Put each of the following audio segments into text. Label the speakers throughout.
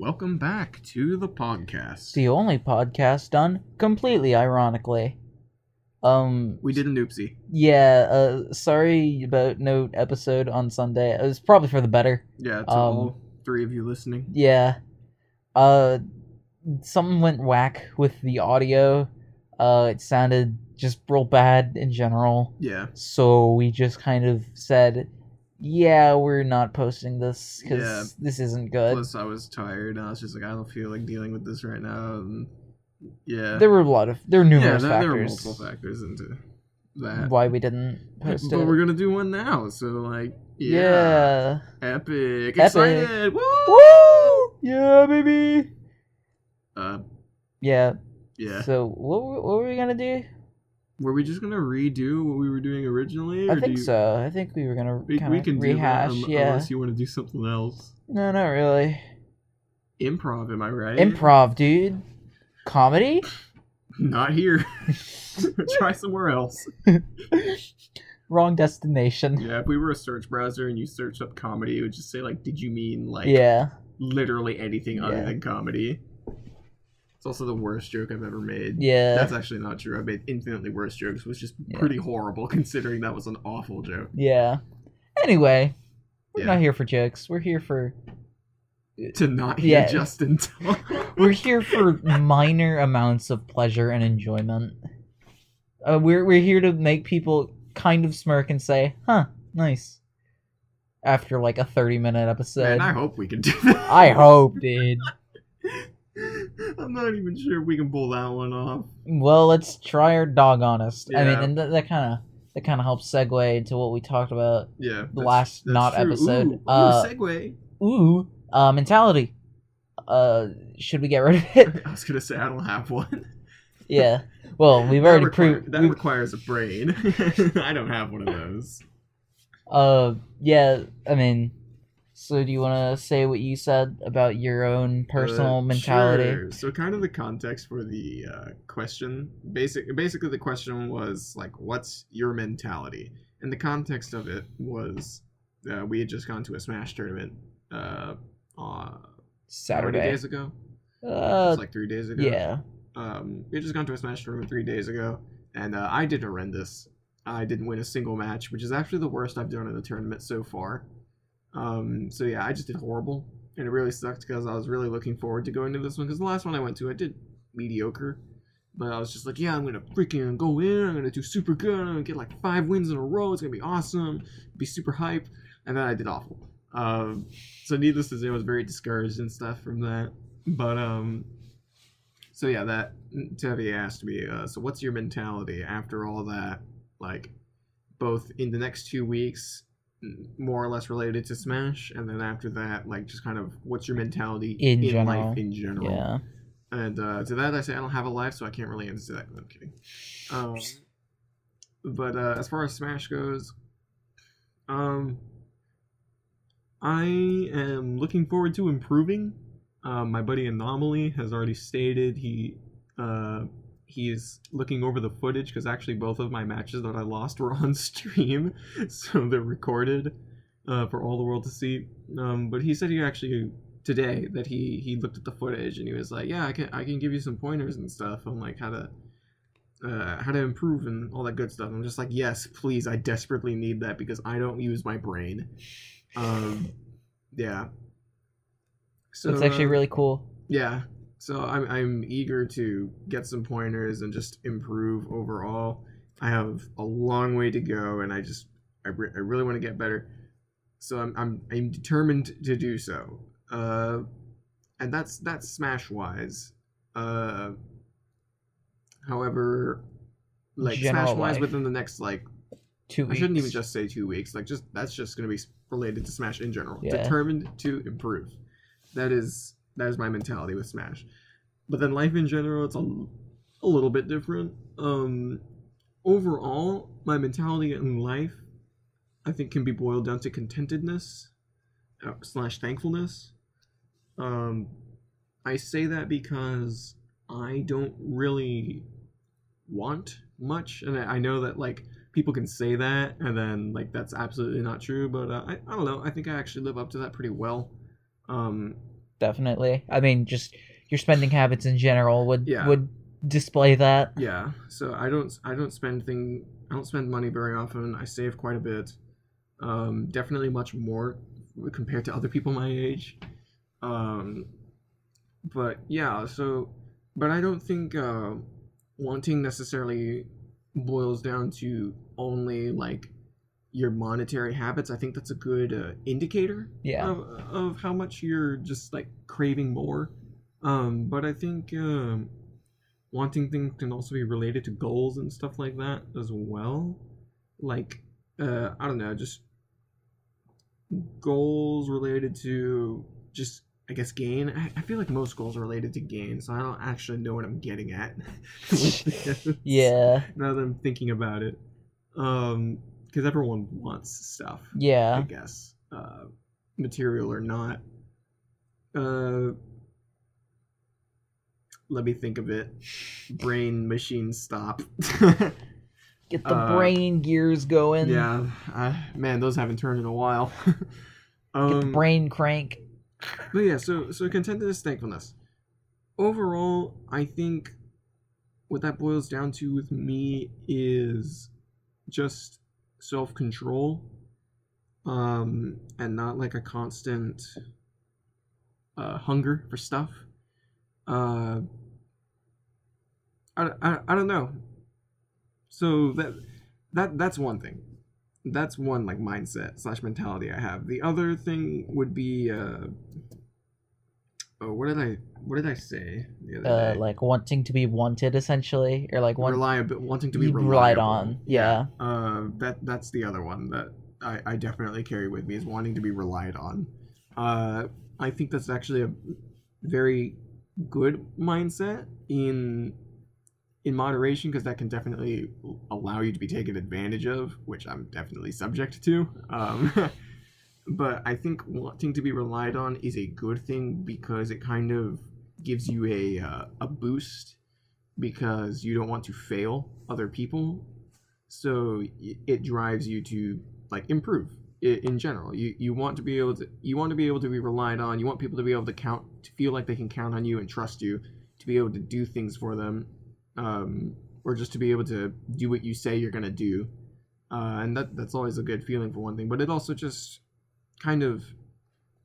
Speaker 1: Welcome back to the podcast.
Speaker 2: the only podcast done completely ironically. Um,
Speaker 1: we did an oopsie.
Speaker 2: yeah. Uh, sorry about no episode on Sunday. It was probably for the better.
Speaker 1: Yeah, to
Speaker 2: Um,
Speaker 1: all three of you listening.
Speaker 2: Yeah. Uh, something went whack with the audio. Uh, it sounded just real bad in general.
Speaker 1: Yeah,
Speaker 2: So we just kind of said, "Yeah, we're not posting this because
Speaker 1: Yeah.
Speaker 2: this isn't good."
Speaker 1: plus I was tired. And I was just like, I don't feel like dealing with this right now. And yeah,
Speaker 2: There were a lot of there were
Speaker 1: yeah,
Speaker 2: numerous
Speaker 1: there, there were
Speaker 2: factors
Speaker 1: multiple factors into that.
Speaker 2: why we didn't post
Speaker 1: but
Speaker 2: it.
Speaker 1: we're gonna do one now. So like, yeah,
Speaker 2: yeah.
Speaker 1: epic,
Speaker 2: Epic.
Speaker 1: excited, woo!
Speaker 2: Woo! Yeah, baby.
Speaker 1: Uh,
Speaker 2: Yeah.
Speaker 1: yeah.
Speaker 2: So what what were we gonna do?
Speaker 1: Were we just gonna redo what we were doing originally?
Speaker 2: I think
Speaker 1: you-
Speaker 2: so. I think we were gonna
Speaker 1: We, we can
Speaker 2: rehash.
Speaker 1: do that un-
Speaker 2: yeah.
Speaker 1: unless you want to do something else.
Speaker 2: No, not really.
Speaker 1: Improv, am I right?
Speaker 2: Improv, dude. Comedy.
Speaker 1: Not here. Try somewhere else.
Speaker 2: Wrong destination.
Speaker 1: Yeah, if we were a search browser and you searched up comedy, it would just say like, "Did you mean like
Speaker 2: Yeah.
Speaker 1: literally anything other
Speaker 2: Yeah.
Speaker 1: than comedy?" It's also the worst joke I've ever made.
Speaker 2: Yeah.
Speaker 1: That's actually not true. I've made infinitely worse jokes, which is
Speaker 2: Yeah.
Speaker 1: pretty horrible considering that was an awful joke.
Speaker 2: Yeah. Anyway, we're
Speaker 1: Yeah.
Speaker 2: not here for jokes. We're here for
Speaker 1: To not hear
Speaker 2: Yeah.
Speaker 1: Justin talk.
Speaker 2: we're here for minor amounts of pleasure and enjoyment. Uh, we're we're here to make people kind of smirk and say, "Huh, nice." After like a thirty minute episode,
Speaker 1: Man, I hope we can do that.
Speaker 2: I hope, dude.
Speaker 1: I'm not even sure if we can pull that one off.
Speaker 2: Well, let's try our dog honest. I mean, and that, that kind of that kind of helps segue into what we talked about.
Speaker 1: Yeah.
Speaker 2: The last not episode,
Speaker 1: Ooh, ooh,
Speaker 2: uh,
Speaker 1: segue.
Speaker 2: Ooh, uh, mentality. Uh, should we get rid of it?
Speaker 1: I was gonna say I don't have one.
Speaker 2: yeah. Well, we've already proved.
Speaker 1: that we requires a brain. I don't have one of those.
Speaker 2: Uh, yeah. I mean, so do you want to say what you said about your own personal
Speaker 1: Uh,
Speaker 2: mentality?
Speaker 1: sure. So, kind of the context for the uh, question. Basic, basically, the question was like, "What's your mentality?" And the context of it was uh, we had just gone to a Smash tournament uh, uh, many
Speaker 2: Saturday.
Speaker 1: days ago. It
Speaker 2: Uh,
Speaker 1: was like three days ago.
Speaker 2: yeah.
Speaker 1: um, we had just gone to a Smash tournament three days ago, and uh, I did horrendous. I didn't win a single match, which is actually the worst I've done in the tournament so far. Um, so yeah, I just did horrible, and it really sucked because I was really looking forward to going to this one. Because the last one I went to, I did mediocre, but I was just like, yeah, I'm gonna freaking go in. I'm gonna do super good. I'm gonna get like five wins in a row. It's gonna be awesome. Be super hype, and then I did awful. Um, so needless to say, I was very discouraged and stuff from that. But um, so yeah, that Tevi asked me. Uh, so what's your mentality after all that? Like, both in the next two weeks, more or less related to Smash, and then after that, like just kind of what's your mentality
Speaker 2: In
Speaker 1: life
Speaker 2: general.
Speaker 1: in general?
Speaker 2: Yeah.
Speaker 1: And uh, to that, I say I don't have a life, so I can't really answer that. I'm kidding. Um, but uh, as far as Smash goes, um, I am looking forward to improving. Um, my buddy Anomaly has already stated he uh, he is looking over the footage because actually both of my matches that I lost were on stream, so they're recorded uh, for all the world to see. Um, but he said he actually today that he he looked at the footage and he was like, yeah, I can I can give you some pointers and stuff on like how to uh, how to improve and all that good stuff. I'm just like, yes, please, I desperately need that because I don't use my brain. Um, yeah. So
Speaker 2: it's actually
Speaker 1: uh,
Speaker 2: really cool.
Speaker 1: yeah. So I'm I'm eager to get some pointers and just improve overall. I have a long way to go, and I just I, re- I really want to get better. So I'm I'm I'm determined to do so. Uh, and that's that's Smash wise. Uh, however, like
Speaker 2: General
Speaker 1: Smash wise within the next like
Speaker 2: Two Weeks.
Speaker 1: I shouldn't even just say two weeks. Like just that's just gonna be related to Smash in general.
Speaker 2: Yeah.
Speaker 1: Determined to improve. That is that is my mentality with Smash. But then life in general, it's a, a little bit different. Um, overall, my mentality in life, I think, can be boiled down to contentedness uh, slash thankfulness. Um, I say that because I don't really want much, and I, I know that like people can say that, and then like that's absolutely not true. But uh, I, I don't know. I think I actually live up to that pretty well. Um,
Speaker 2: definitely. I mean, just your spending habits in general would
Speaker 1: Yeah.
Speaker 2: would display that.
Speaker 1: Yeah, so I don't I don't spend thing I don't spend money very often. I save quite a bit. Um, definitely much more compared to other people my age. Um, but yeah, so but I don't think uh, wanting necessarily boils down to only like your monetary habits. I think that's a good uh, indicator
Speaker 2: Yeah.
Speaker 1: of, of how much you're just like craving more. Um, but I think um, wanting things can also be related to goals and stuff like that as well. Like, uh, I don't know, just goals related to just, I guess, gain. I, I feel like most goals are related to gain, so I don't actually know what I'm getting at.
Speaker 2: Yeah.
Speaker 1: Now that I'm thinking about it. Um, because everyone wants stuff.
Speaker 2: Yeah, I
Speaker 1: guess, uh, material or not. Uh, let me think of it. Brain machine stop.
Speaker 2: Get the
Speaker 1: Uh,
Speaker 2: brain gears going.
Speaker 1: yeah, uh, man, those haven't turned in a while.
Speaker 2: Get the
Speaker 1: um,
Speaker 2: brain crank.
Speaker 1: but yeah, so so contentedness, thankfulness. Overall, I think what that boils down to with me is just self control, um, and not like a constant uh, hunger for stuff. Uh, I, I, I don't know. So that that that's one thing. That's one like mindset slash mentality I have. The other thing would be uh, oh, what did I what did I say the other
Speaker 2: Uh,
Speaker 1: day?
Speaker 2: like wanting to be wanted, essentially, or like want
Speaker 1: reliable, wanting to be reliable.
Speaker 2: relied on. Yeah.
Speaker 1: Uh, that that's the other one that I, I definitely carry with me is wanting to be relied on. Uh, I think that's actually a very good mindset in in moderation because that can definitely allow you to be taken advantage of, which I'm definitely subject to. Um, but I think wanting to be relied on is a good thing because it kind of gives you a uh, a boost because you don't want to fail other people. So it drives you to like improve in general. You you want to be able to you want to be able to be relied on. You want people to be able to count to feel like they can count on you and trust you to be able to do things for them um, or just to be able to do what you say you're to do. Uh, and that that's always a good feeling for one thing but it also just kind of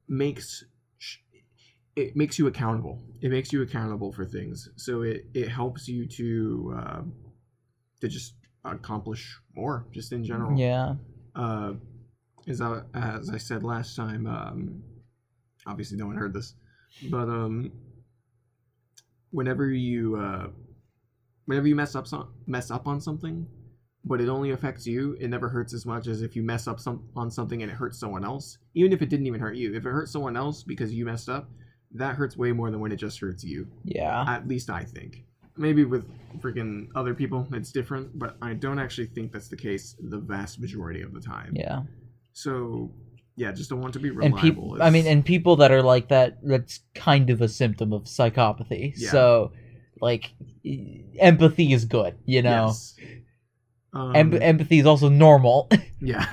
Speaker 1: makes it makes you accountable. It makes you accountable for things. So it it helps you to uh, to just accomplish more just in general.
Speaker 2: Yeah.
Speaker 1: uh, as I, as I said last time, um, obviously no one heard this, but um, whenever you uh, whenever you mess up some, mess up on something, but it only affects you, it never hurts as much as if you mess up some on something and it hurts someone else. Even if it didn't even hurt you, if it hurts someone else because you messed up, that hurts way more than when it just hurts you.
Speaker 2: Yeah.
Speaker 1: At least I think. Maybe with freaking other people, it's different, but I don't actually think that's the case the vast majority of the time.
Speaker 2: Yeah.
Speaker 1: So, yeah, just don't want to be reliable.
Speaker 2: And people, I mean, and people that are like that, that's kind of a symptom of psychopathy.
Speaker 1: Yeah.
Speaker 2: So, like, empathy is good, you know?
Speaker 1: yes. Um,
Speaker 2: Em- empathy is also normal.
Speaker 1: yeah.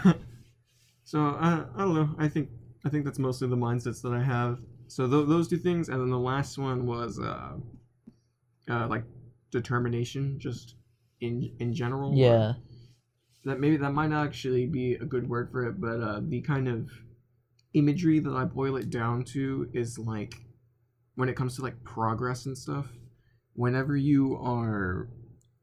Speaker 1: so uh, I don't know. I think I think that's mostly the mindsets that I have. So th- those two things, and then the last one was uh, uh, like determination, just in in general.
Speaker 2: yeah.
Speaker 1: that maybe that might not actually be a good word for it, but uh, the kind of imagery that I boil it down to is like when it comes to like progress and stuff. Whenever you are,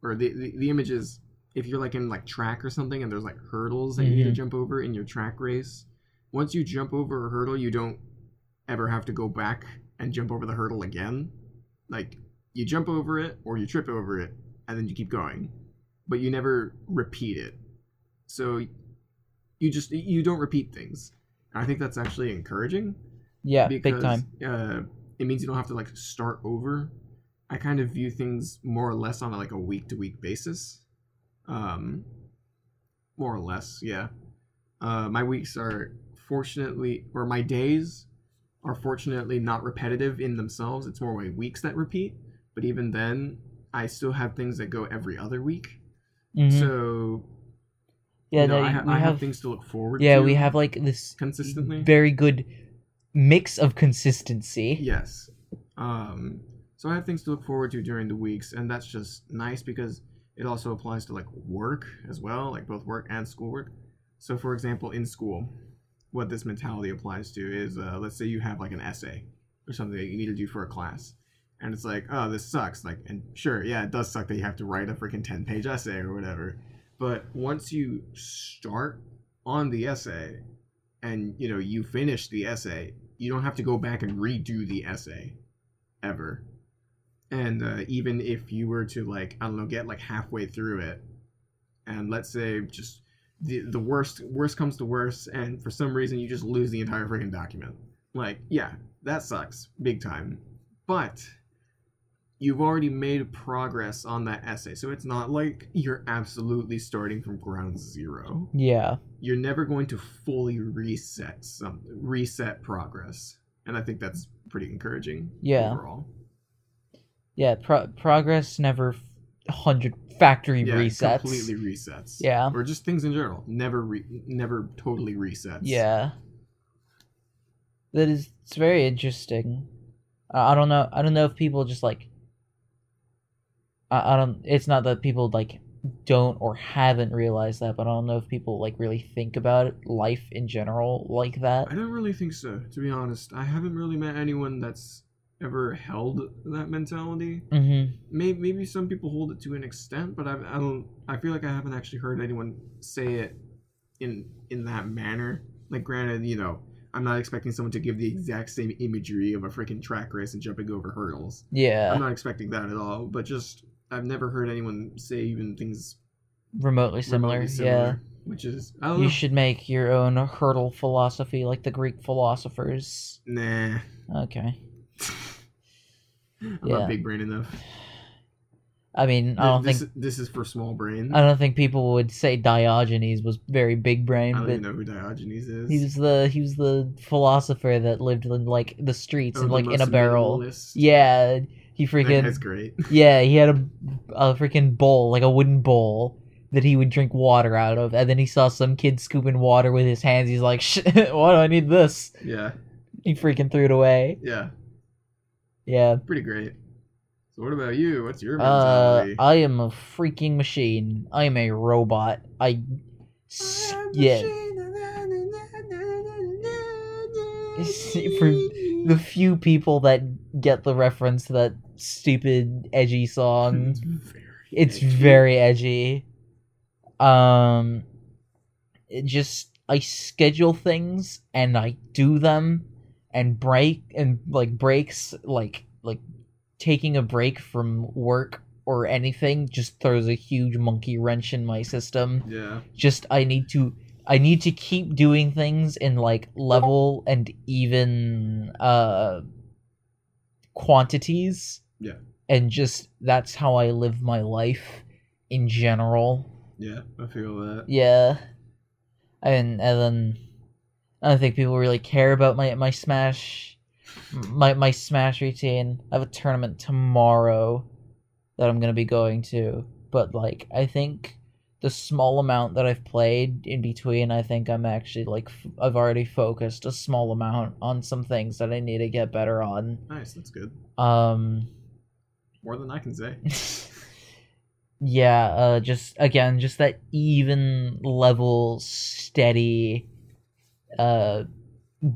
Speaker 1: or the the, the image is if you're like in like track or something, and there's like hurdles that you need to
Speaker 2: Mhm.
Speaker 1: jump over in your track race. Once you jump over a hurdle, you don't ever have to go back and jump over the hurdle again. Like you jump over it or you trip over it, and then you keep going, but you never repeat it so you just you don't repeat things i think that's actually encouraging
Speaker 2: Yeah,
Speaker 1: because
Speaker 2: big time.
Speaker 1: uh, it means you don't have to like start over i kind of view things more or less on like a week to week basis um more or less yeah uh my weeks are fortunately or my days are fortunately not repetitive in themselves it's more my weeks that repeat but even then i still have things that go every other week
Speaker 2: Mhm.
Speaker 1: so
Speaker 2: yeah,
Speaker 1: you know,
Speaker 2: no,
Speaker 1: I, ha-
Speaker 2: we
Speaker 1: I have,
Speaker 2: have.
Speaker 1: things to look forward to.
Speaker 2: yeah, we have like this
Speaker 1: consistently.
Speaker 2: very good mix of consistency.
Speaker 1: Yes. Um, so I have things to look forward to during the weeks, and that's just nice because it also applies to like work as well, like both work and schoolwork. So, for example, in school, what this mentality applies to is, uh, let's say you have like an essay or something that you need to do for a class, and it's like, oh, this sucks. Like, and sure, yeah, it does suck that you have to write a freaking ten-page essay or whatever. But once you start on the essay, and you know you finish the essay, you don't have to go back and redo the essay ever. And uh, even if you were to like I don't know get like halfway through it, and let's say just the the worst worst comes to worst, and for some reason you just lose the entire freaking document. Like yeah, that sucks big time. But you've already made progress on that essay, so it's not like you're absolutely starting from ground zero
Speaker 2: Yeah.
Speaker 1: you're never going to fully reset some reset progress and i think that's pretty encouraging
Speaker 2: Yeah.
Speaker 1: overall
Speaker 2: Yeah, pro- progress never hundred factory
Speaker 1: yeah
Speaker 2: resets.
Speaker 1: completely resets
Speaker 2: Yeah.
Speaker 1: or just things in general never re- never totally resets
Speaker 2: Yeah. That is it's very interesting. I, don't know. I don't know if people just like. I, I don't. It's not that people like don't or haven't realized that, but I don't know if people like really think about it, life in general like that.
Speaker 1: i don't really think so to be honest i haven't really met anyone that's ever held that mentality
Speaker 2: Mm-hmm.
Speaker 1: maybe, maybe some people hold it to an extent but I've, i don't i feel like i haven't actually heard anyone say it in in that manner like granted you know i'm not expecting someone to give the exact same imagery of a freaking track race and jumping over hurdles
Speaker 2: Yeah.
Speaker 1: i'm not expecting that at all but just i've never heard anyone say even things
Speaker 2: remotely similar.
Speaker 1: remotely
Speaker 2: Yeah.
Speaker 1: which is i don't
Speaker 2: You
Speaker 1: know
Speaker 2: should make your own hurdle philosophy like the Greek philosophers.
Speaker 1: nah
Speaker 2: Okay.
Speaker 1: I'm
Speaker 2: Yeah.
Speaker 1: not big brain enough
Speaker 2: I mean, I don't
Speaker 1: this,
Speaker 2: think
Speaker 1: this is for small brain
Speaker 2: I don't think people would say Diogenes was very big brain,
Speaker 1: I don't even know who Diogenes is.
Speaker 2: he was the he was the philosopher that lived in like the streets
Speaker 1: Oh,
Speaker 2: and like in a barrel. Yeah, he freaking
Speaker 1: guy's great.
Speaker 2: yeah he had a a freaking bowl like a wooden bowl that he would drink water out of, and then he saw some kid scooping water with his hands. He's like, "Shit, why do I need this?"
Speaker 1: Yeah,
Speaker 2: He freaking threw it away.
Speaker 1: yeah,
Speaker 2: Yeah.
Speaker 1: pretty great. So what about you? What's your
Speaker 2: Uh,
Speaker 1: mentality?
Speaker 2: I am a freaking machine. I am a robot. I, s- yeah. For the few people that get the reference to that stupid edgy song, it's
Speaker 1: edgy.
Speaker 2: very edgy. Um, it just I schedule things and I do them, and break and like breaks like like taking a break from work or anything just throws a huge monkey wrench in my system
Speaker 1: yeah,
Speaker 2: just I need to I need to keep doing things in like level and even uh quantities.
Speaker 1: Yeah.
Speaker 2: And just that's how I live my life in general.
Speaker 1: yeah, I feel that.
Speaker 2: Yeah. And and then I don't think people really care about my my smash my my smash routine. I have a tournament tomorrow that I'm gonna be going to. But like I think the small amount that I've played in between, I think I'm actually like f- I've already focused a small amount on some things that I need to get better on.
Speaker 1: Nice, that's good.
Speaker 2: Um
Speaker 1: More than I can say.
Speaker 2: yeah, uh just again, just that even level steady uh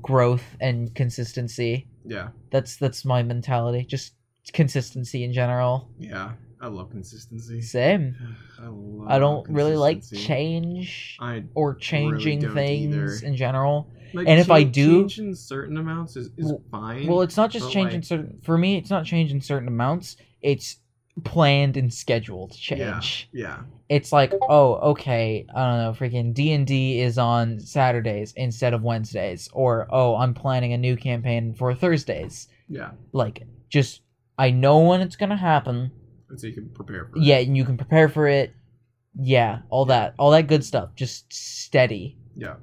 Speaker 2: growth and consistency.
Speaker 1: Yeah,
Speaker 2: That's that's my mentality. Just consistency in general.
Speaker 1: yeah, I love consistency.
Speaker 2: Same.
Speaker 1: I love
Speaker 2: I don't really like change
Speaker 1: I
Speaker 2: or changing
Speaker 1: don't
Speaker 2: things
Speaker 1: either.
Speaker 2: in general.
Speaker 1: like
Speaker 2: And if I
Speaker 1: cha-
Speaker 2: do-
Speaker 1: changing certain amounts is, is
Speaker 2: Well-
Speaker 1: fine.
Speaker 2: Well, it's not just changing
Speaker 1: like-
Speaker 2: certain. For me, it's not changing certain amounts. It's planned and scheduled change.
Speaker 1: yeah, yeah.
Speaker 2: It's like, oh, okay, I don't know, freaking D and D is on Saturdays instead of Wednesdays, or oh, I'm planning a new campaign for Thursdays.
Speaker 1: yeah,
Speaker 2: Like, just I know when it's gonna happen.
Speaker 1: and so you can prepare for.
Speaker 2: Yeah, and you can prepare for it. Yeah, all that, all that good stuff. Just steady.
Speaker 1: Yeah.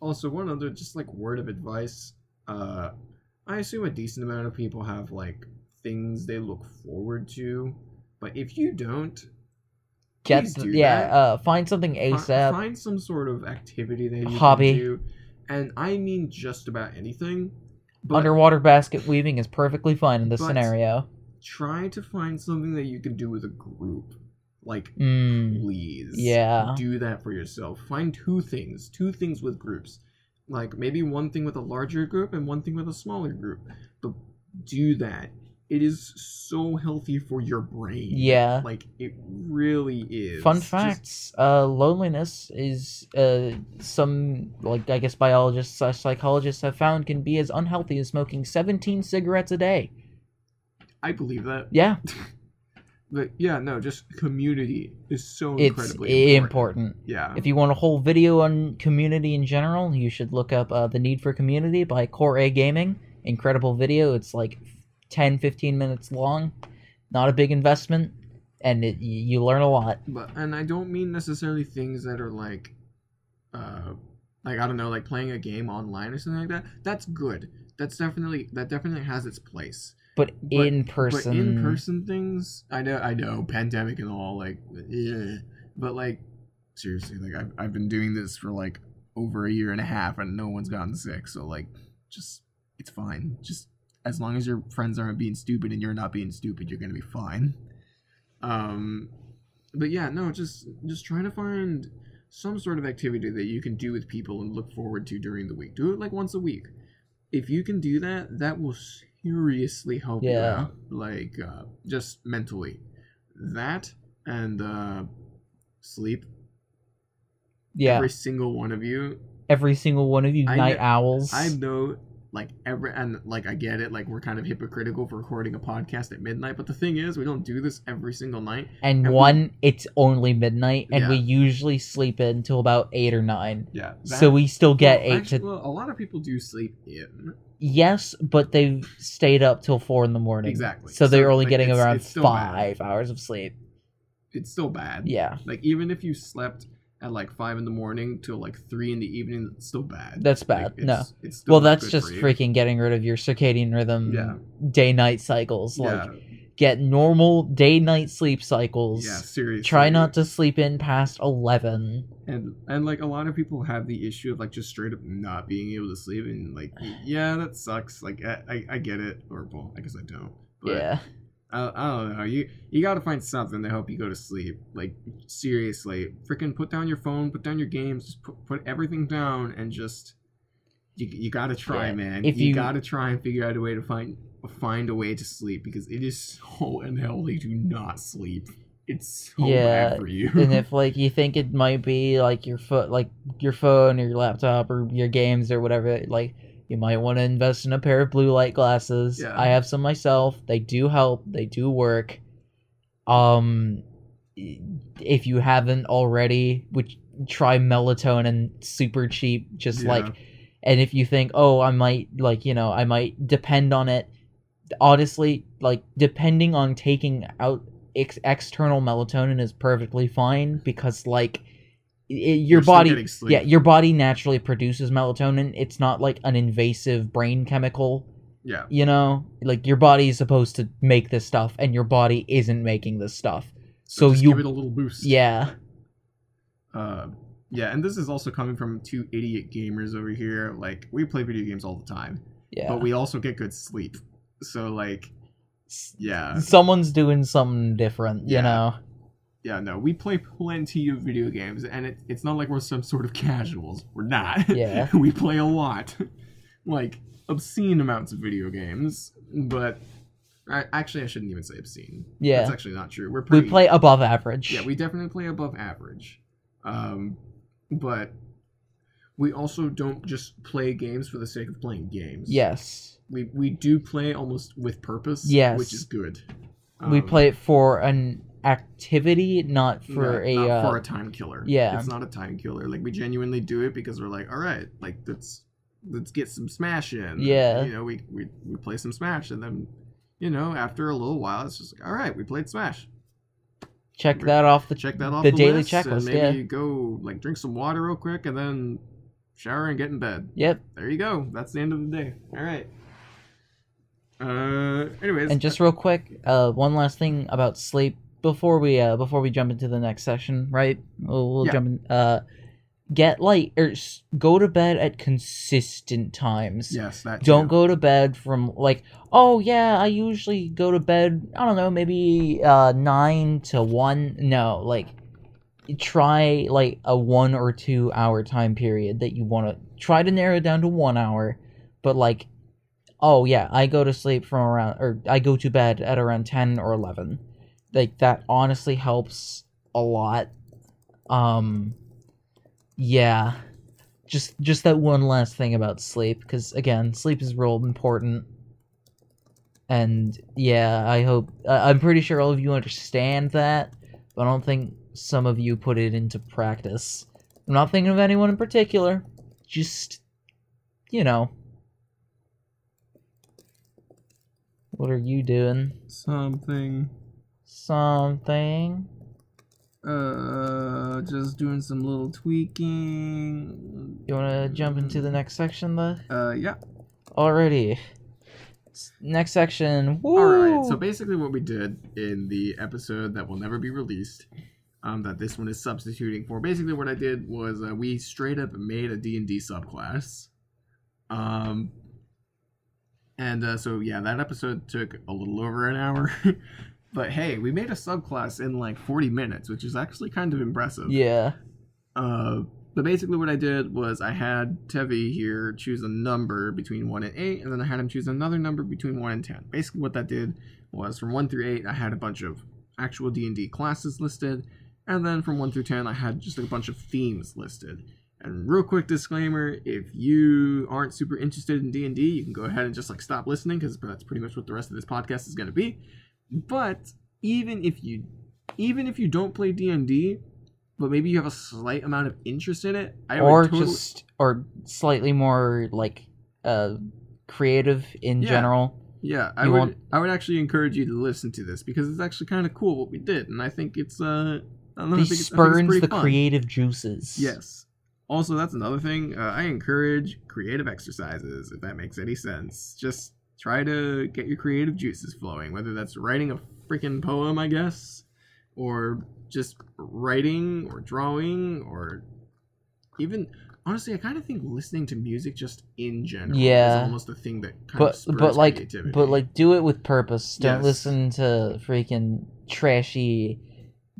Speaker 1: Also, one other just like word of advice. Uh, I assume a decent amount of people have like things they look forward to, but if you don't,
Speaker 2: Get yeah, uh, find something ASAP.
Speaker 1: find some sort of activity that you
Speaker 2: Hobby.
Speaker 1: can do. and I mean just about anything. But
Speaker 2: Underwater basket weaving is perfectly fine in this scenario.
Speaker 1: try to find something that you can do with a group. Like,
Speaker 2: Mm,
Speaker 1: please,
Speaker 2: yeah.
Speaker 1: do that for yourself. Find two things, two things with groups. Like maybe one thing with a larger group and one thing with a smaller group. But do that. It is so healthy for your brain.
Speaker 2: Yeah.
Speaker 1: Like it really is.
Speaker 2: Fun
Speaker 1: Just-
Speaker 2: facts: uh, loneliness is uh, some like I guess biologists slash psychologists have found can be as unhealthy as smoking 17 cigarettes a day.
Speaker 1: I believe that.
Speaker 2: Yeah,
Speaker 1: But yeah, no, just community is so
Speaker 2: it's
Speaker 1: incredibly
Speaker 2: important.
Speaker 1: Yeah.
Speaker 2: If you want a whole video on community in general, you should look up uh, The Need for Community by Core A Gaming. Incredible video. It's like 10 15 minutes long. Not a big investment, and it, you learn a lot.
Speaker 1: but and I don't mean necessarily things that are like uh like I don't know, like playing a game online or something like that. That's good. That's definitely that definitely has its place.
Speaker 2: But,
Speaker 1: But-
Speaker 2: in person.
Speaker 1: But in person things, I know I know, pandemic and all, like yeah. But like seriously, like I've I've been doing this for like over a year and a half and no one's gotten sick, so like just it's fine. Just as long as your friends aren't being stupid and you're not being stupid, you're gonna be fine. Um but yeah, no, just just trying to find some sort of activity that you can do with people and look forward to during the week. Do it like once a week. If you can do that, that will seriously help you
Speaker 2: Yeah.
Speaker 1: out, like uh, just mentally. That and uh, sleep.
Speaker 2: yeah.
Speaker 1: Every single one of you.
Speaker 2: every single one of you
Speaker 1: I
Speaker 2: night
Speaker 1: kn-
Speaker 2: owls.
Speaker 1: I know, like every and like I get it. Like we're kind of hypocritical for recording a podcast at midnight, but the thing is, we don't do this every single night.
Speaker 2: and
Speaker 1: and we-
Speaker 2: one, it's only midnight, and we usually sleep until about eight or nine.
Speaker 1: Yeah.
Speaker 2: so we still get
Speaker 1: well,
Speaker 2: eight
Speaker 1: actually,
Speaker 2: to
Speaker 1: Well, a lot of people do sleep in.
Speaker 2: yes, but they've stayed up till four in the morning.
Speaker 1: Exactly.
Speaker 2: So they're only
Speaker 1: like,
Speaker 2: getting
Speaker 1: it's-
Speaker 2: around
Speaker 1: it's still bad.
Speaker 2: five hours of sleep.
Speaker 1: It's still bad.
Speaker 2: Yeah,
Speaker 1: Like even if you slept at like five in the morning till like three in the evening, it's still bad.
Speaker 2: that's
Speaker 1: Like,
Speaker 2: bad. no.
Speaker 1: it's, it's still
Speaker 2: Well, that's just freaking getting rid of your circadian rhythm,
Speaker 1: Yeah.
Speaker 2: day night cycles.
Speaker 1: Yeah,
Speaker 2: Like, get normal day night sleep cycles.
Speaker 1: yeah, seriously.
Speaker 2: Try not to sleep in past 11.
Speaker 1: And and like a lot of people have the issue of like just straight up not being able to sleep, and like yeah, that sucks. Like I I, I get it, or well, I guess I don't. But
Speaker 2: yeah.
Speaker 1: I, I don't know. You you got to find something to help you go to sleep. Like seriously, freaking put down your phone, put down your games, just put, put everything down, and just you, you got to try,
Speaker 2: Yeah,
Speaker 1: man.
Speaker 2: if
Speaker 1: you,
Speaker 2: you-
Speaker 1: got to try and figure out a way to find find a way to sleep because it is so unhealthy to not sleep. It's so
Speaker 2: Yeah,
Speaker 1: bad for you.
Speaker 2: and if like you think it might be like your foot like your phone or your laptop or your games or whatever like you might want to invest in a pair of blue light glasses
Speaker 1: Yeah.
Speaker 2: i have some myself they do help they do work um if you haven't already which try melatonin super cheap just
Speaker 1: Yeah.
Speaker 2: like and if you think oh i might like you know i might depend on it honestly like depending on taking out ex- external melatonin is perfectly fine because like i your
Speaker 1: You're
Speaker 2: body yeah your body naturally produces melatonin it's not like an invasive brain chemical
Speaker 1: yeah.
Speaker 2: you know like your body is supposed to make this stuff and your body isn't making this stuff so
Speaker 1: just
Speaker 2: you
Speaker 1: give it a little boost.
Speaker 2: yeah
Speaker 1: Uh, yeah, and this is also coming from two idiot gamers over here. Like we play video games all the time,
Speaker 2: yeah
Speaker 1: but we also get good sleep. So like, yeah,
Speaker 2: someone's doing something different you
Speaker 1: Yeah.
Speaker 2: know
Speaker 1: yeah, no, we play plenty of video games, and it, it's not like we're some sort of casuals. We're not.
Speaker 2: Yeah.
Speaker 1: we play a lot, like obscene amounts of video games. But I, actually, I shouldn't even say obscene.
Speaker 2: Yeah.
Speaker 1: that's actually not true. We're pretty, we
Speaker 2: play above average
Speaker 1: Yeah, we definitely play above average. Um, but we also don't just play games for the sake of playing games.
Speaker 2: yes
Speaker 1: We we do play almost with purpose.
Speaker 2: Yes.
Speaker 1: Which is good.
Speaker 2: we
Speaker 1: Um,
Speaker 2: play it for an activity not for
Speaker 1: not-
Speaker 2: a
Speaker 1: not
Speaker 2: uh,
Speaker 1: for a time killer.
Speaker 2: yeah.
Speaker 1: It's not a time killer. Like we genuinely do it because we're like, all right, like let's let's get some smash in.
Speaker 2: Yeah.
Speaker 1: You know, we we, we play some smash and then you know, after a little while it's just like, all right, we played smash.
Speaker 2: check that off the
Speaker 1: check that off
Speaker 2: the
Speaker 1: the,
Speaker 2: daily
Speaker 1: list, and
Speaker 2: checklist,
Speaker 1: maybe
Speaker 2: yeah.
Speaker 1: go like drink some water real quick and then shower and get in bed.
Speaker 2: yep
Speaker 1: There you go. That's the end of the day. All right. Uh, anyways,
Speaker 2: and just real quick uh one last thing about sleep before we uh before we jump into the next session right we'll, we'll
Speaker 1: Yeah.
Speaker 2: jump in uh get like or s- go to bed at consistent times.
Speaker 1: Yes, that.
Speaker 2: Don't
Speaker 1: too.
Speaker 2: go to bed from like, oh yeah, I usually go to bed, I don't know, maybe uh 9 to 1. No, like try like a 1 or 2 hour time period that you want to try to narrow down to 1 hour, but like oh yeah, I go to sleep from around or I go to bed at around 10 or 11. Like that honestly helps a lot. Um yeah. Just just that one last thing about sleep because again sleep is real important. And yeah i hope I i'm pretty sure all of you understand that but i don't think some of you put it into practice. I'm not thinking of anyone in particular. Just you know. What are you doing?
Speaker 1: Something.
Speaker 2: Something
Speaker 1: Uh, just doing some little tweaking.
Speaker 2: you want to jump into the next section though
Speaker 1: Uh, yeah.
Speaker 2: alrighty next section Woo!
Speaker 1: All right. So basically, what we did in the episode that will never be released, um, that this one is substituting for. Basically, what I did was uh, we straight up made a D and D subclass. Um. And uh, so yeah, that episode took a little over an hour, but hey, we made a subclass in like forty minutes, which is actually kind of impressive.
Speaker 2: yeah
Speaker 1: Uh, but basically, what I did was I had Tevi here choose a number between 1 and 8, and then I had him choose another number between 1 and 10. Basically, what that did was from 1 through 8, I had a bunch of actual D&D classes listed, and then from 1 through 10, I had just a bunch of themes listed. And real quick disclaimer, if you aren't super interested in D&D, you can go ahead and just like stop listening because that's pretty much what the rest of this podcast is going to be. But even if you even if you don't play D&D, but maybe you have a slight amount of interest in it, I
Speaker 2: or
Speaker 1: would totally,
Speaker 2: just or slightly more like uh creative in
Speaker 1: Yeah.
Speaker 2: general
Speaker 1: yeah, I
Speaker 2: you
Speaker 1: would
Speaker 2: want-
Speaker 1: I would actually encourage you to listen to this because it's actually kind of cool what we did, and I think it's uh I don't know, it's, I think it's
Speaker 2: spurns
Speaker 1: pretty
Speaker 2: the
Speaker 1: fun.
Speaker 2: creative juices
Speaker 1: Yes. Also, that's another thing. Uh, I encourage creative exercises, if that makes any sense. Just try to get your creative juices flowing, whether that's writing a freaking poem, I guess, or just writing or drawing, or even honestly, I kind of think listening to music just in general
Speaker 2: Yeah.
Speaker 1: is almost a thing that kind
Speaker 2: but
Speaker 1: of spurs
Speaker 2: but like
Speaker 1: creativity.
Speaker 2: but like do it with purpose don't
Speaker 1: Yes.
Speaker 2: listen to freaking trashy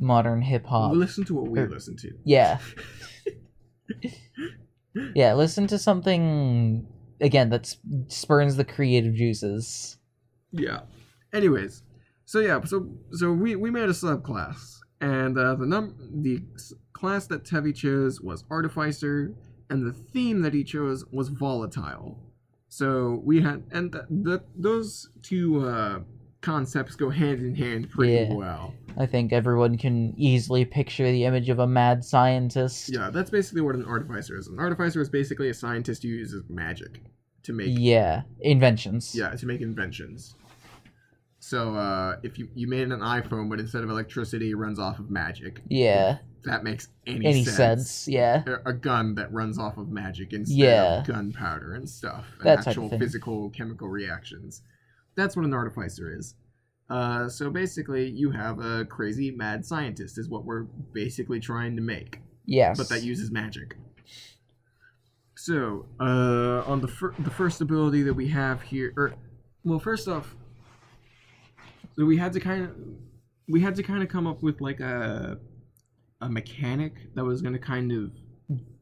Speaker 2: modern hip-hop
Speaker 1: listen to what we
Speaker 2: or-
Speaker 1: listen to.
Speaker 2: yeah yeah listen to something again that spurns the creative juices
Speaker 1: Yeah. Anyways, so yeah, so so we we made a subclass, and uh, the num the class that Tevi chose was Artificer, and the theme that he chose was Volatile. So we had, and th- the those two uh, concepts go hand in hand pretty
Speaker 2: Yeah.
Speaker 1: well.
Speaker 2: I think everyone can easily picture the image of a mad scientist
Speaker 1: Yeah, that's basically what an Artificer is. An Artificer is basically a scientist who uses magic to make
Speaker 2: yeah inventions
Speaker 1: Yeah, to make inventions. So uh, if you you made an iPhone, but instead of electricity, it runs off of magic.
Speaker 2: yeah
Speaker 1: that makes any,
Speaker 2: any
Speaker 1: sense.
Speaker 2: sense yeah
Speaker 1: A- A gun that runs off of magic instead
Speaker 2: Yeah.
Speaker 1: of gunpowder and stuff, and
Speaker 2: That
Speaker 1: actual physical chemical reactions. That's what an artificer is. Uh, so basically, you have a crazy mad scientist, is what we're basically trying to make
Speaker 2: yes
Speaker 1: but that uses magic. So, uh, on the fir- the first ability that we have here, or well, first off, so we had to kind of we had to kind of come up with like a a mechanic that was going to kind of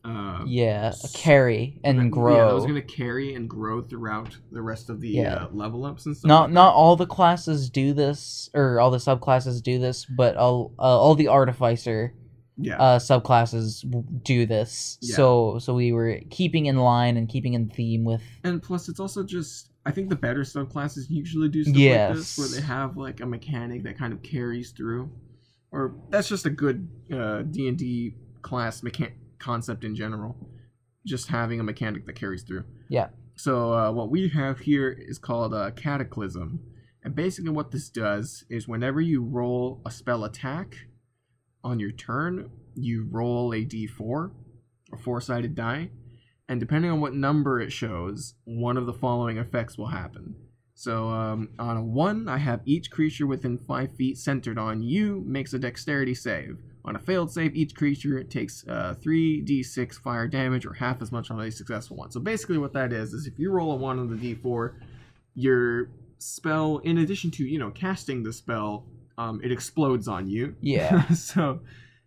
Speaker 1: uh,
Speaker 2: yeah carry and
Speaker 1: that-
Speaker 2: grow
Speaker 1: Yeah, that was going to carry and grow throughout the rest of the
Speaker 2: Yeah.
Speaker 1: uh, level ups and stuff.
Speaker 2: not
Speaker 1: like
Speaker 2: not all the classes do this or all the subclasses do this but all uh, all the artificer
Speaker 1: yeah,
Speaker 2: uh subclasses do this
Speaker 1: Yeah.
Speaker 2: so so we were keeping in line and keeping in theme with
Speaker 1: and plus it's also just I think the better subclasses usually do stuff like this, where they have like a mechanic that kind of carries through, or that's just a good uh, D and D class mechan- concept in general. Just having a mechanic that carries through.
Speaker 2: Yeah.
Speaker 1: So uh, what we have here is called a cataclysm, and basically what this does is whenever you roll a spell attack on your turn, you roll a d4, a four-sided die, and depending on what number it shows, one of the following effects will happen. So um, on a one, I have each creature within five feet centered on you makes a dexterity save. On a failed save, each creature takes uh, 3d6 fire damage or half as much on a successful one. So basically, what that is is if you roll a one on the d4, your spell, in addition to you know casting the spell, um, it explodes on you.
Speaker 2: Yeah.
Speaker 1: so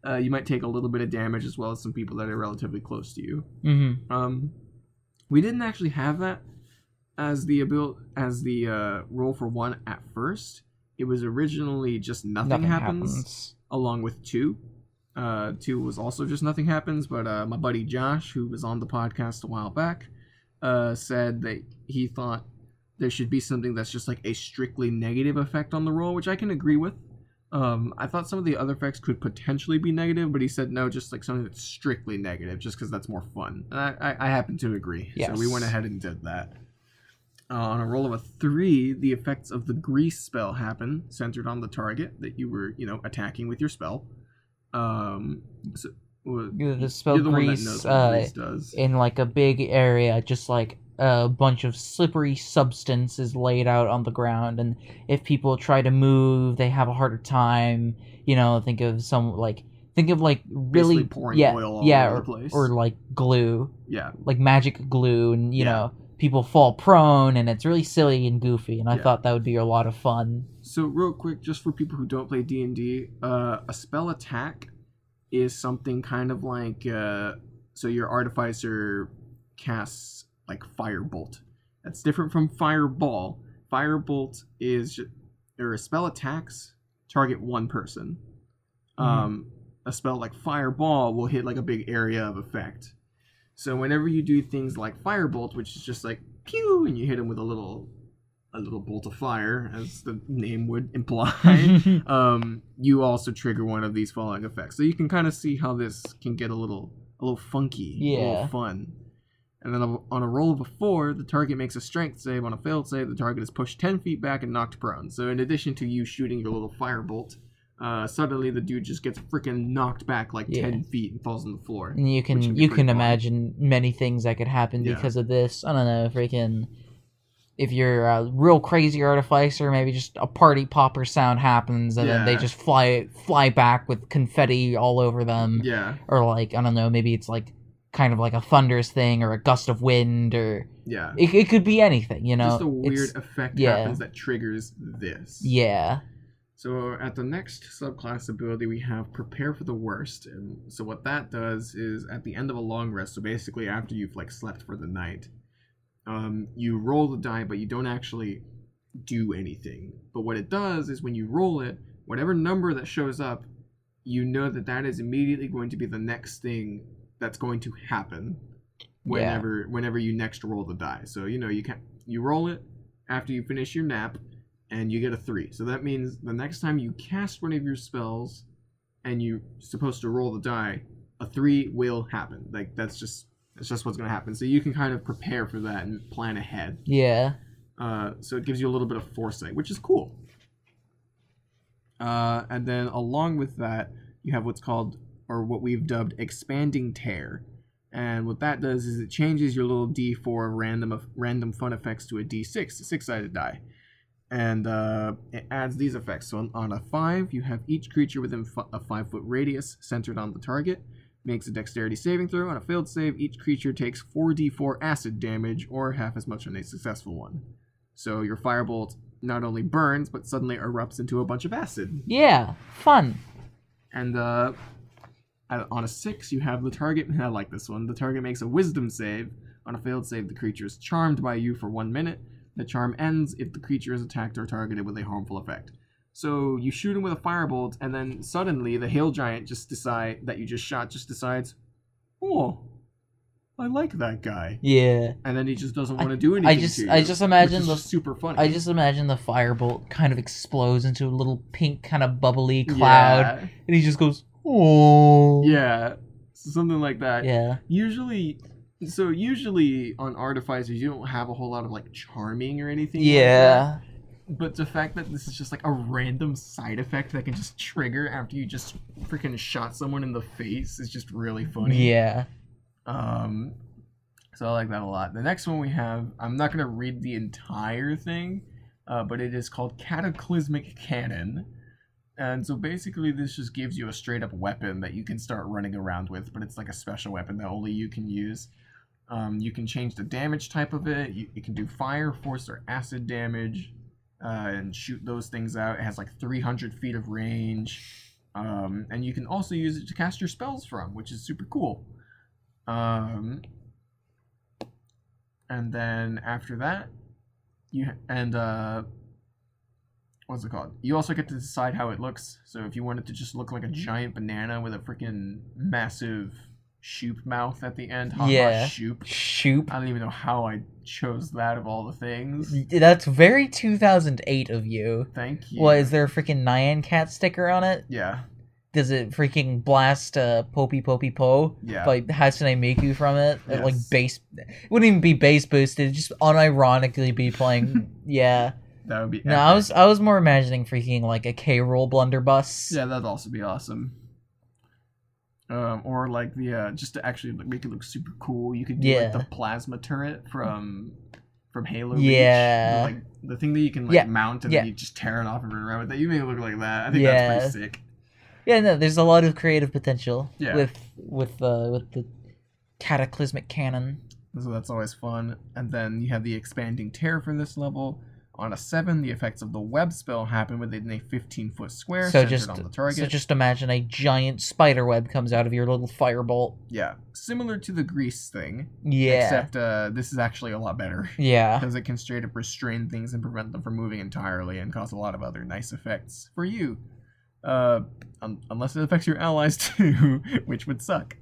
Speaker 1: uh, you might take a little bit of damage as well as some people that are relatively close to you.
Speaker 2: Mm-hmm.
Speaker 1: Um, we didn't actually have that as the abil- as the uh, roll for one at first. It was originally just nothing,
Speaker 2: Nothing
Speaker 1: happens,
Speaker 2: happens.
Speaker 1: Along with two. Uh, two was also just nothing happens, but uh, my buddy Josh, who was on the podcast a while back, uh, said that he thought there should be something that's just like a strictly negative effect on the roll, which I can agree with. Um, I thought some of the other effects could potentially be negative, but he said no, just like something that's strictly negative, just because that's more fun. And I, I, I happen to agree. So we went ahead and did that. Uh, on a roll of a three, the effects of the grease spell happen, centered on the target that you were, you know, attacking with your spell. Um, so, well,
Speaker 2: the spell
Speaker 1: the
Speaker 2: grease, uh,
Speaker 1: grease does.
Speaker 2: in like a big area, just like a bunch of slippery substance is laid out on the ground, and if people try to move, they have a harder time. You know, think of some like think of like really
Speaker 1: Basically pouring
Speaker 2: yeah
Speaker 1: oil all
Speaker 2: yeah
Speaker 1: over
Speaker 2: or,
Speaker 1: the place.
Speaker 2: or like glue
Speaker 1: yeah,
Speaker 2: like magic glue, and you
Speaker 1: Yeah.
Speaker 2: know people fall prone, and it's really silly and goofy. And I
Speaker 1: Yeah.
Speaker 2: thought that would be a lot of fun.
Speaker 1: So real quick, just for people who don't play D and D, uh, a spell attack is something kind of like uh, so your artificer casts like firebolt. That's different from fireball. Firebolt is or spell attacks target one person. Um, a spell like fireball will hit like a big area of effect. So whenever you do things like firebolt, which is just like pew, and you hit him with a little a little bolt of fire, as the name would imply, um, you also trigger one of these following effects. So you can kind of see how this can get a little a little funky, a little fun. And then on a roll of a four, the target makes a strength save. On a failed save, the target is pushed ten feet back and knocked prone. So in addition to you shooting your little firebolt, uh, suddenly the dude just gets freaking knocked back like
Speaker 2: Yeah.
Speaker 1: ten feet and falls on the floor.
Speaker 2: And you can
Speaker 1: Which would be
Speaker 2: you can
Speaker 1: fun.
Speaker 2: imagine many things that could happen
Speaker 1: Yeah.
Speaker 2: because of this. I don't know, freaking. If you're a real crazy artificer, maybe just a party popper sound happens, and then they just fly fly back with confetti all over them,
Speaker 1: Yeah,
Speaker 2: or like I don't know, maybe it's like kind of like a thunderous thing or a gust of wind, or
Speaker 1: yeah.
Speaker 2: it, it could be anything, you know.
Speaker 1: just a
Speaker 2: It's-
Speaker 1: weird effect
Speaker 2: yeah.
Speaker 1: happens that triggers this.
Speaker 2: Yeah,
Speaker 1: So at the next subclass ability, we have prepare for the worst. And so what that does is at the end of a long rest, so basically after you've like slept for the night, um, you roll the die, but you don't actually do anything. But what it does is when you roll it, whatever number that shows up, you know that that is immediately going to be the next thing that's going to happen whenever whenever you next roll the die. So you know you can you roll it after you finish your nap and you get a three. So that means the next time you cast one of your spells and you're supposed to roll the die, a three will happen. Like that's just that's just what's gonna happen. So you can kind of prepare for that and plan ahead.
Speaker 2: yeah,
Speaker 1: Uh, so it gives you a little bit of foresight, which is cool. Uh, and then along with that, you have what's called, or what we've dubbed, expanding tear. And what that does is it changes your little D4 of random of random fun effects to a D6, a six-sided die, and uh, it adds these effects. So on, on a five, you have each creature within fi- a five-foot radius centered on the target makes a dexterity saving throw. On a failed save, each creature takes 4d4 acid damage, or half as much on a successful one. So your firebolt not only burns, but suddenly erupts into a bunch of acid.
Speaker 2: yeah, fun.
Speaker 1: And uh, on a six, you have the target. And I like this one. The target makes a wisdom save. On a failed save, the creature is charmed by you for one minute. The charm ends if the creature is attacked or targeted with a harmful effect. So you shoot him with a firebolt, and then suddenly the hail giant just decide that you just shot just decides, oh, I like that guy,
Speaker 2: Yeah.
Speaker 1: and then he just doesn't want to do anything.
Speaker 2: I just
Speaker 1: to
Speaker 2: I just imagine the
Speaker 1: super funny.
Speaker 2: I just imagine the firebolt kind of explodes into a little pink kind of bubbly cloud
Speaker 1: Yeah.
Speaker 2: and he just goes oh
Speaker 1: Yeah, something like that.
Speaker 2: yeah
Speaker 1: Usually, so usually on artificers, you don't have a whole lot of like charming or anything. like
Speaker 2: yeah
Speaker 1: that. But the fact that this is just like a random side effect that can just trigger after you just freaking shot someone in the face is just really funny.
Speaker 2: yeah
Speaker 1: Um, so I like that a lot. The next one we have, I'm not gonna read the entire thing, uh, but it is called Cataclysmic Cannon, And so basically, this just gives you a straight up weapon that you can start running around with, but it's like a special weapon that only you can use. Um, you can change the damage type of it. You, it can do fire, force, or acid damage, uh, and shoot those things out. It has like 300 feet of range, um, and you can also use it to cast your spells from, which is super cool. Um, and then after that, you and uh, what's it called? You also get to decide how it looks. So if you want it to just look like a giant banana with a freaking massive shoop mouth at the end, ha
Speaker 2: Yeah.
Speaker 1: shoop.
Speaker 2: Shoop.
Speaker 1: I don't even know how I chose that of all the things.
Speaker 2: That's very 2008 of you.
Speaker 1: Thank you.
Speaker 2: What is there a freaking Nyan Cat sticker on it?
Speaker 1: Yeah,
Speaker 2: Does it freaking blast uh, Popey Popey Po
Speaker 1: yeah.
Speaker 2: by Hatsune Miku from it? It, Like
Speaker 1: Yes.
Speaker 2: bass, it wouldn't even be bass boosted. It'd just unironically be playing. yeah.
Speaker 1: that would be.
Speaker 2: No, I was I was more imagining freaking like a K roll blunderbuss.
Speaker 1: Yeah, that'd also be awesome. Um, or like the uh, just to actually like, make it look super cool, you could do like the plasma turret from from Halo.
Speaker 2: Yeah.
Speaker 1: Reach. The, like the thing that you can like
Speaker 2: Yeah,
Speaker 1: mount and
Speaker 2: yeah.
Speaker 1: then you just tear it off and run around with that. You make it look like that. I think
Speaker 2: Yeah.
Speaker 1: that's pretty sick.
Speaker 2: Yeah, no, there's a lot of creative potential
Speaker 1: Yeah.
Speaker 2: with with uh, with the cataclysmic cannon.
Speaker 1: So that's always fun. And then you have the expanding tear for this level. On a seven, the effects of the web spell happen within a 15 foot square
Speaker 2: So
Speaker 1: centered
Speaker 2: just
Speaker 1: on the target.
Speaker 2: so just imagine a giant spider web comes out of your little firebolt.
Speaker 1: yeah, similar to the grease thing,
Speaker 2: Yeah.
Speaker 1: except uh, this is actually a lot better.
Speaker 2: yeah.
Speaker 1: because it can straight up restrain things and prevent them from moving entirely and cause a lot of other nice effects for you. Uh, un- unless it affects your allies too, which would suck.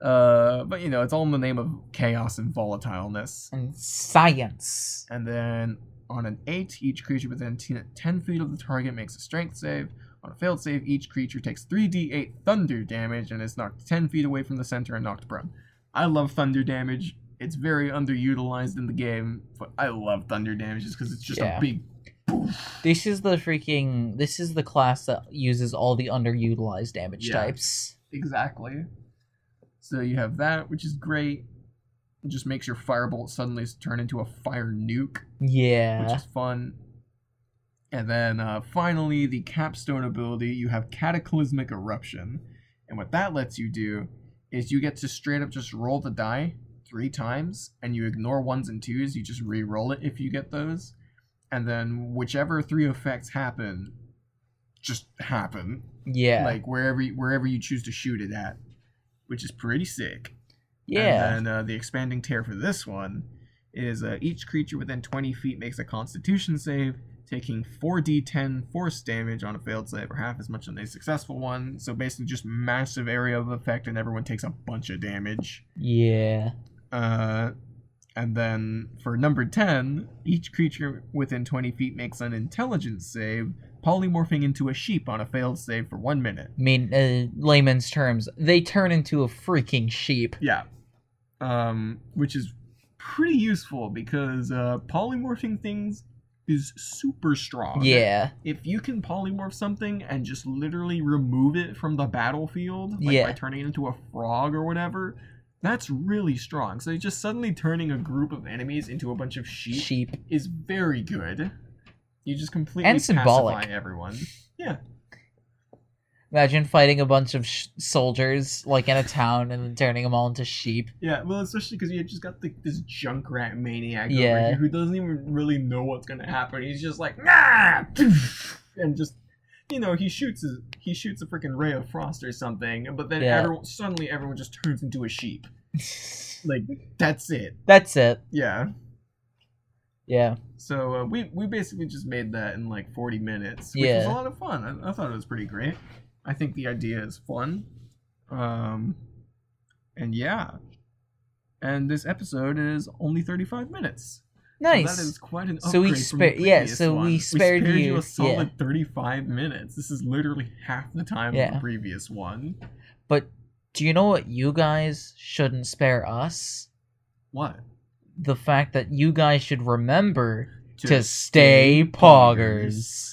Speaker 1: Uh, but you know, it's all in the name of chaos and volatileness.
Speaker 2: And science.
Speaker 1: And then on an 8, each creature within 10 10 feet of the target makes a strength save. On a failed save, each creature takes 3d8 thunder damage and is knocked 10 feet away from the center and knocked prone. I love thunder damage. It's very underutilized in the game, but I love thunder damage just because it's just
Speaker 2: Yeah.
Speaker 1: a big.
Speaker 2: This is the freaking this is the class that uses all the underutilized damage
Speaker 1: Yeah.
Speaker 2: types.
Speaker 1: Exactly. So you have that, which is great. Just makes your firebolt suddenly turn into a fire nuke.
Speaker 2: Yeah.
Speaker 1: which is fun. And then uh, finally, the capstone ability, you have Cataclysmic Eruption. And what that lets you do is you get to straight up just roll the die three times, and you ignore ones and twos. You just re roll it if you get those. And then whichever three effects happen, just happen.
Speaker 2: yeah.
Speaker 1: Like wherever, wherever you choose to shoot it at, which is pretty sick.
Speaker 2: Yeah.
Speaker 1: And then uh, the expanding tear for this one is uh, each creature within 20 feet makes a constitution save, taking 4d10 force damage on a failed save, or half as much on a successful one. So basically, just massive area of effect, and everyone takes a bunch of damage.
Speaker 2: yeah.
Speaker 1: Uh, and then for number 10, each creature within 20 feet makes an intelligence save, polymorphing into a sheep on a failed save for one minute.
Speaker 2: I mean, uh, layman's terms, they turn into a freaking sheep.
Speaker 1: Yeah. Um, which is pretty useful because uh, polymorphing things is super strong.
Speaker 2: Yeah.
Speaker 1: If you can polymorph something and just literally remove it from the battlefield, like
Speaker 2: Yeah.
Speaker 1: by turning it into a frog or whatever, that's really strong. So just suddenly turning a group of enemies into a bunch of sheep,
Speaker 2: Sheep.
Speaker 1: is very good. You just completely
Speaker 2: And symbolic.
Speaker 1: pacify everyone. Yeah.
Speaker 2: Imagine fighting a bunch of sh- soldiers like in a town and then turning them all into sheep.
Speaker 1: Yeah, well, especially because you just got the, this Junkrat maniac over here who doesn't even really know what's gonna happen. He's just like, nah, and just, you know, he shoots his, he shoots a freaking ray of frost or something, but then
Speaker 2: Yeah.
Speaker 1: everyone suddenly everyone just turns into a sheep. Like that's it.
Speaker 2: That's it.
Speaker 1: Yeah.
Speaker 2: Yeah.
Speaker 1: So uh, we we basically just made that in like 40 minutes, which was a lot of fun. I, I thought it was pretty great. I think the idea is fun. Um, and yeah. And this episode is only 35 minutes. So
Speaker 2: Nice.
Speaker 1: that is quite an
Speaker 2: So we
Speaker 1: upgrade from
Speaker 2: spa-
Speaker 1: the
Speaker 2: yeah, so we
Speaker 1: one.
Speaker 2: spared you-
Speaker 1: a solid
Speaker 2: yeah.
Speaker 1: 35 minutes. This is literally half the time of the previous one.
Speaker 2: but do you know what you guys shouldn't spare us?
Speaker 1: What?
Speaker 2: The fact that you guys should remember to, stay poggers.